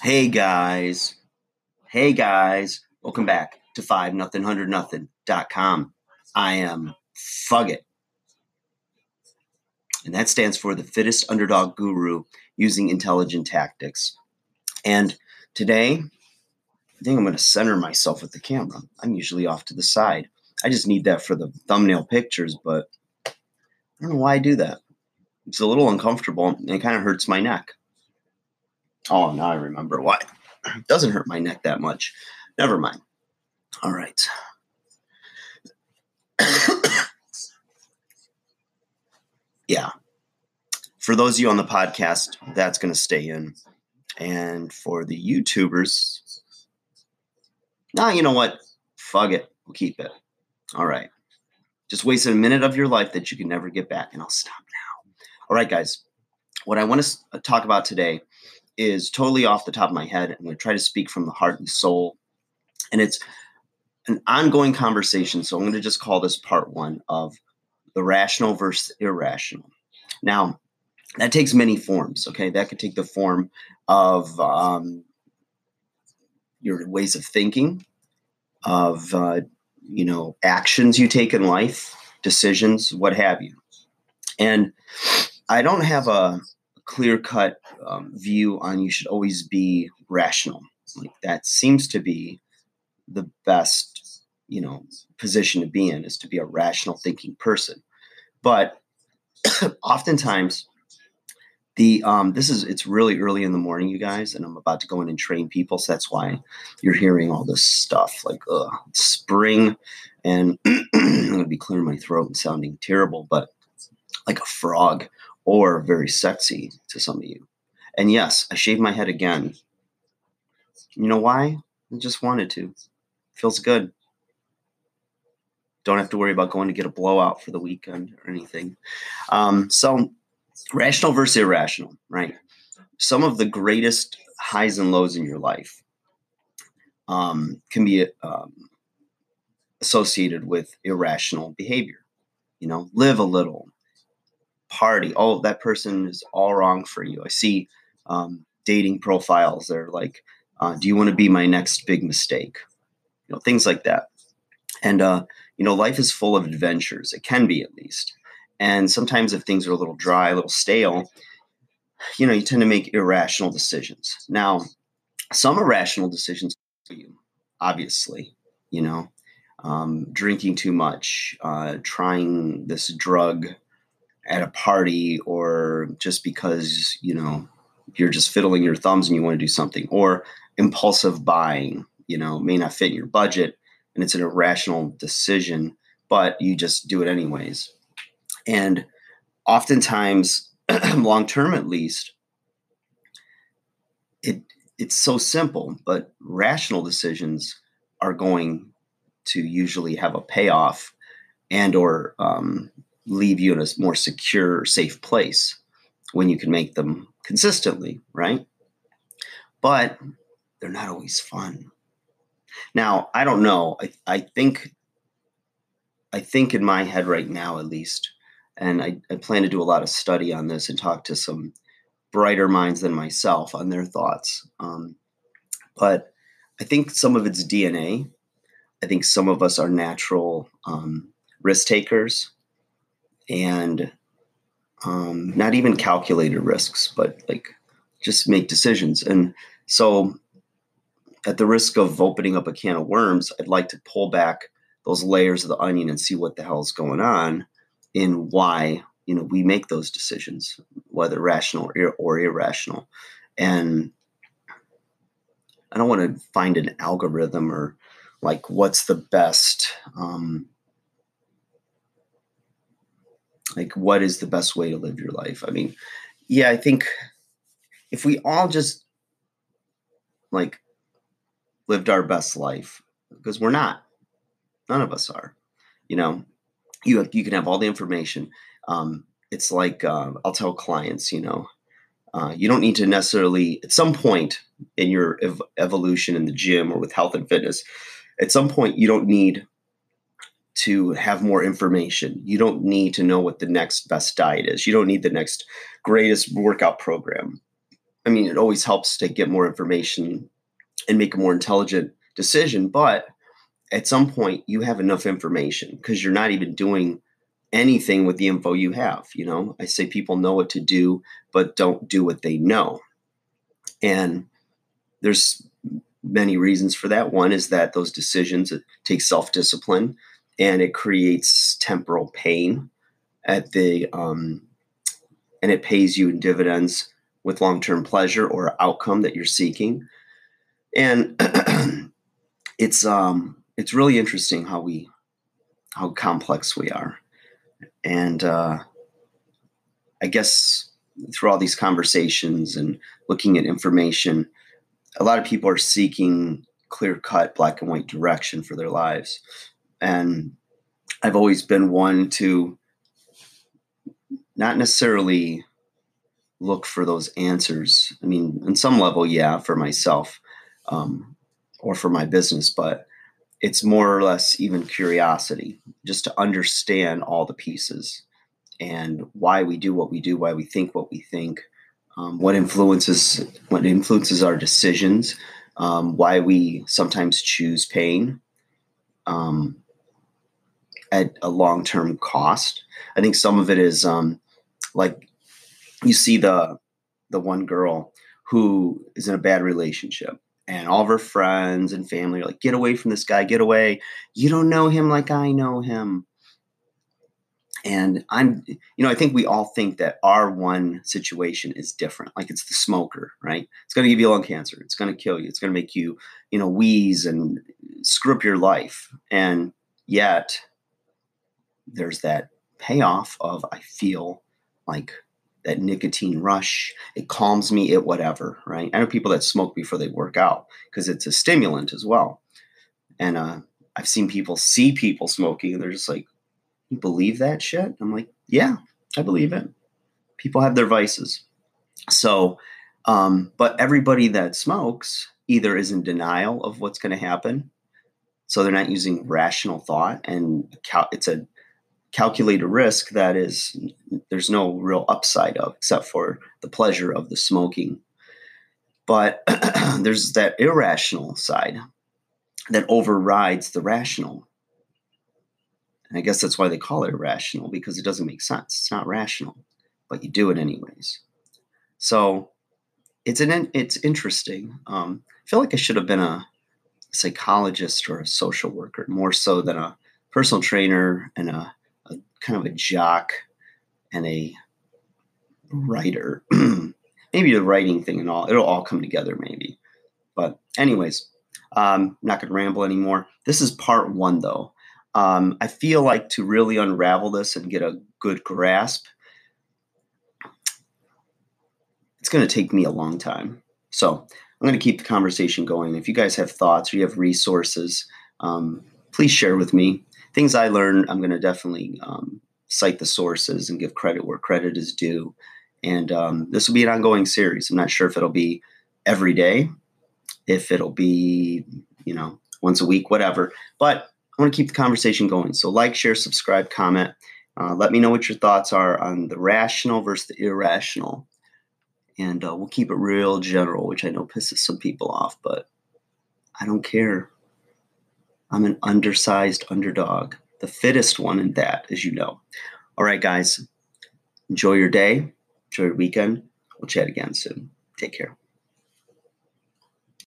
Hey guys. Hey guys. Welcome back to 5 nothing 100 nothing.com. I am Fugget. And that stands for the fittest underdog guru using intelligent tactics. And today, I think I'm going to center myself with the camera. I'm usually off to the side. I just need that for the thumbnail pictures, but I don't know why I do that. It's a little uncomfortable and it kind of hurts my neck. Oh, now I remember why. It doesn't hurt my neck that much. Never mind. All right. yeah. For those of you on the podcast, that's going to stay in. And for the YouTubers, nah, you know what? Fuck it. We'll keep it. All right. Just wasted a minute of your life that you can never get back, and I'll stop now. All right, guys. What I want to uh, talk about today is totally off the top of my head. I'm going to try to speak from the heart and soul. And it's an ongoing conversation. So I'm going to just call this part one of the rational versus irrational. Now, that takes many forms. Okay. That could take the form of um, your ways of thinking, of, uh, you know, actions you take in life, decisions, what have you. And I don't have a, clear cut um, view on you should always be rational. Like that seems to be the best, you know, position to be in is to be a rational thinking person. But oftentimes, the um, this is it's really early in the morning, you guys, and I'm about to go in and train people, so that's why you're hearing all this stuff like ugh, spring, and I'm gonna be clearing my throat and sounding terrible, but like a frog or very sexy to some of you. And yes, I shaved my head again. You know why? I just wanted to. Feels good. Don't have to worry about going to get a blowout for the weekend or anything. Um, so, rational versus irrational, right? Some of the greatest highs and lows in your life um, can be um, associated with irrational behavior. You know, live a little, party. Oh, that person is all wrong for you. I see um, dating profiles. They're like, uh, do you want to be my next big mistake? You know, things like that. And, uh, you know, life is full of adventures. It can be at least. And sometimes if things are a little dry, a little stale, you know, you tend to make irrational decisions. Now, some irrational decisions for you, obviously, you know, um, drinking too much, uh, trying this drug at a party or just because you know you're just fiddling your thumbs and you want to do something or impulsive buying you know may not fit in your budget and it's an irrational decision but you just do it anyways. And oftentimes long term at least it it's so simple but rational decisions are going to usually have a payoff and or um, leave you in a more secure, safe place when you can make them consistently, right? But they're not always fun. Now, I don't know. I, I think I think in my head right now, at least, and I, I plan to do a lot of study on this and talk to some brighter minds than myself on their thoughts. Um, but I think some of it's DNA. I think some of us are natural um, risk takers and um, not even calculated risks, but like just make decisions. And so, at the risk of opening up a can of worms, I'd like to pull back those layers of the onion and see what the hell's going on and why you know we make those decisions, whether rational or, or irrational. And I don't want to find an algorithm or like what's the best um, like what is the best way to live your life? I mean yeah i think if we all just like lived our best life because we're not. None of us are you know? You you can have all the information. Um, it's like uh, i'll tell clients you know uh, you don't need to necessarily at some point in your ev- evolution in the gym or with health and fitness at some point you don't need to have more information. You don't need to know what the next best diet is. You don't need the next greatest workout program. I mean, it always helps to get more information and make a more intelligent decision. But at some point, you have enough information because you're not even doing anything with the info you have. You know, I say people know what to do, but don't do what they know. And there's many reasons for that. One is that those decisions take self discipline and it creates temporal pain at the um, and it pays you in dividends with long-term pleasure or outcome that you're seeking. And it's um it's really interesting how we how complex we are. And uh i guess through all these conversations and looking at information a lot of people are seeking clear cut black and white direction for their lives and i've always been one to not necessarily look for those answers. I mean, on some level, yeah, for myself um, or for my business, but it's more or less even curiosity, just to understand all the pieces and why we do what we do, why we think what we think, um, what influences what influences our decisions, um, why we sometimes choose pain um, at a long term cost. I think some of it is um, like you see the the one girl who is in a bad relationship and all of her friends and family are like get away from this guy get away. You don't know him like i know him. And i'm you know i think we all think that our one situation is different. Like it's the smoker right? It's going to give you lung cancer. It's going to kill you. It's going to make you you know wheeze and screw up your life. And yet there's that payoff of i feel like that nicotine rush. It calms me, it whatever, right? I know people that smoke before they work out because it's a stimulant as well. And uh, I've seen people see people smoking and they're just like, you believe that shit? I'm like, yeah, I believe it. People have their vices. So, um, but everybody that smokes either is in denial of what's going to happen. So they're not using rational thought and it's a calculate a risk that is there's no real upside of except for the pleasure of the smoking. But there's that irrational side that overrides the rational. And i guess that's why they call it irrational because it doesn't make sense. It's not rational but you do it anyways. So it's an it's interesting. Um, i feel like i should have been a psychologist or a social worker more so than a personal trainer and a a kind of a jock and a writer. maybe the writing thing and all, it'll all come together maybe. But, anyways, um, I'm not going to ramble anymore. This is part one, though. Um, I feel like to really unravel this and get a good grasp, it's going to take me a long time. So, I'm going to keep the conversation going. If you guys have thoughts or you have resources, um, please share with me things I learned, I'm going to definitely um, cite the sources and give credit where credit is due. And um, this will be an ongoing series. I'm not sure if it'll be every day, if it'll be, you know, once a week, whatever. But I want to keep the conversation going. So, like, share, subscribe, comment. Uh, let me know what your thoughts are on the rational versus the irrational. And uh, we'll keep it real general, which I know pisses some people off, but I don't care. I'm an undersized underdog, the fittest one in that, as you know. All right, guys, enjoy your day, enjoy your weekend. We'll chat again soon. Take care.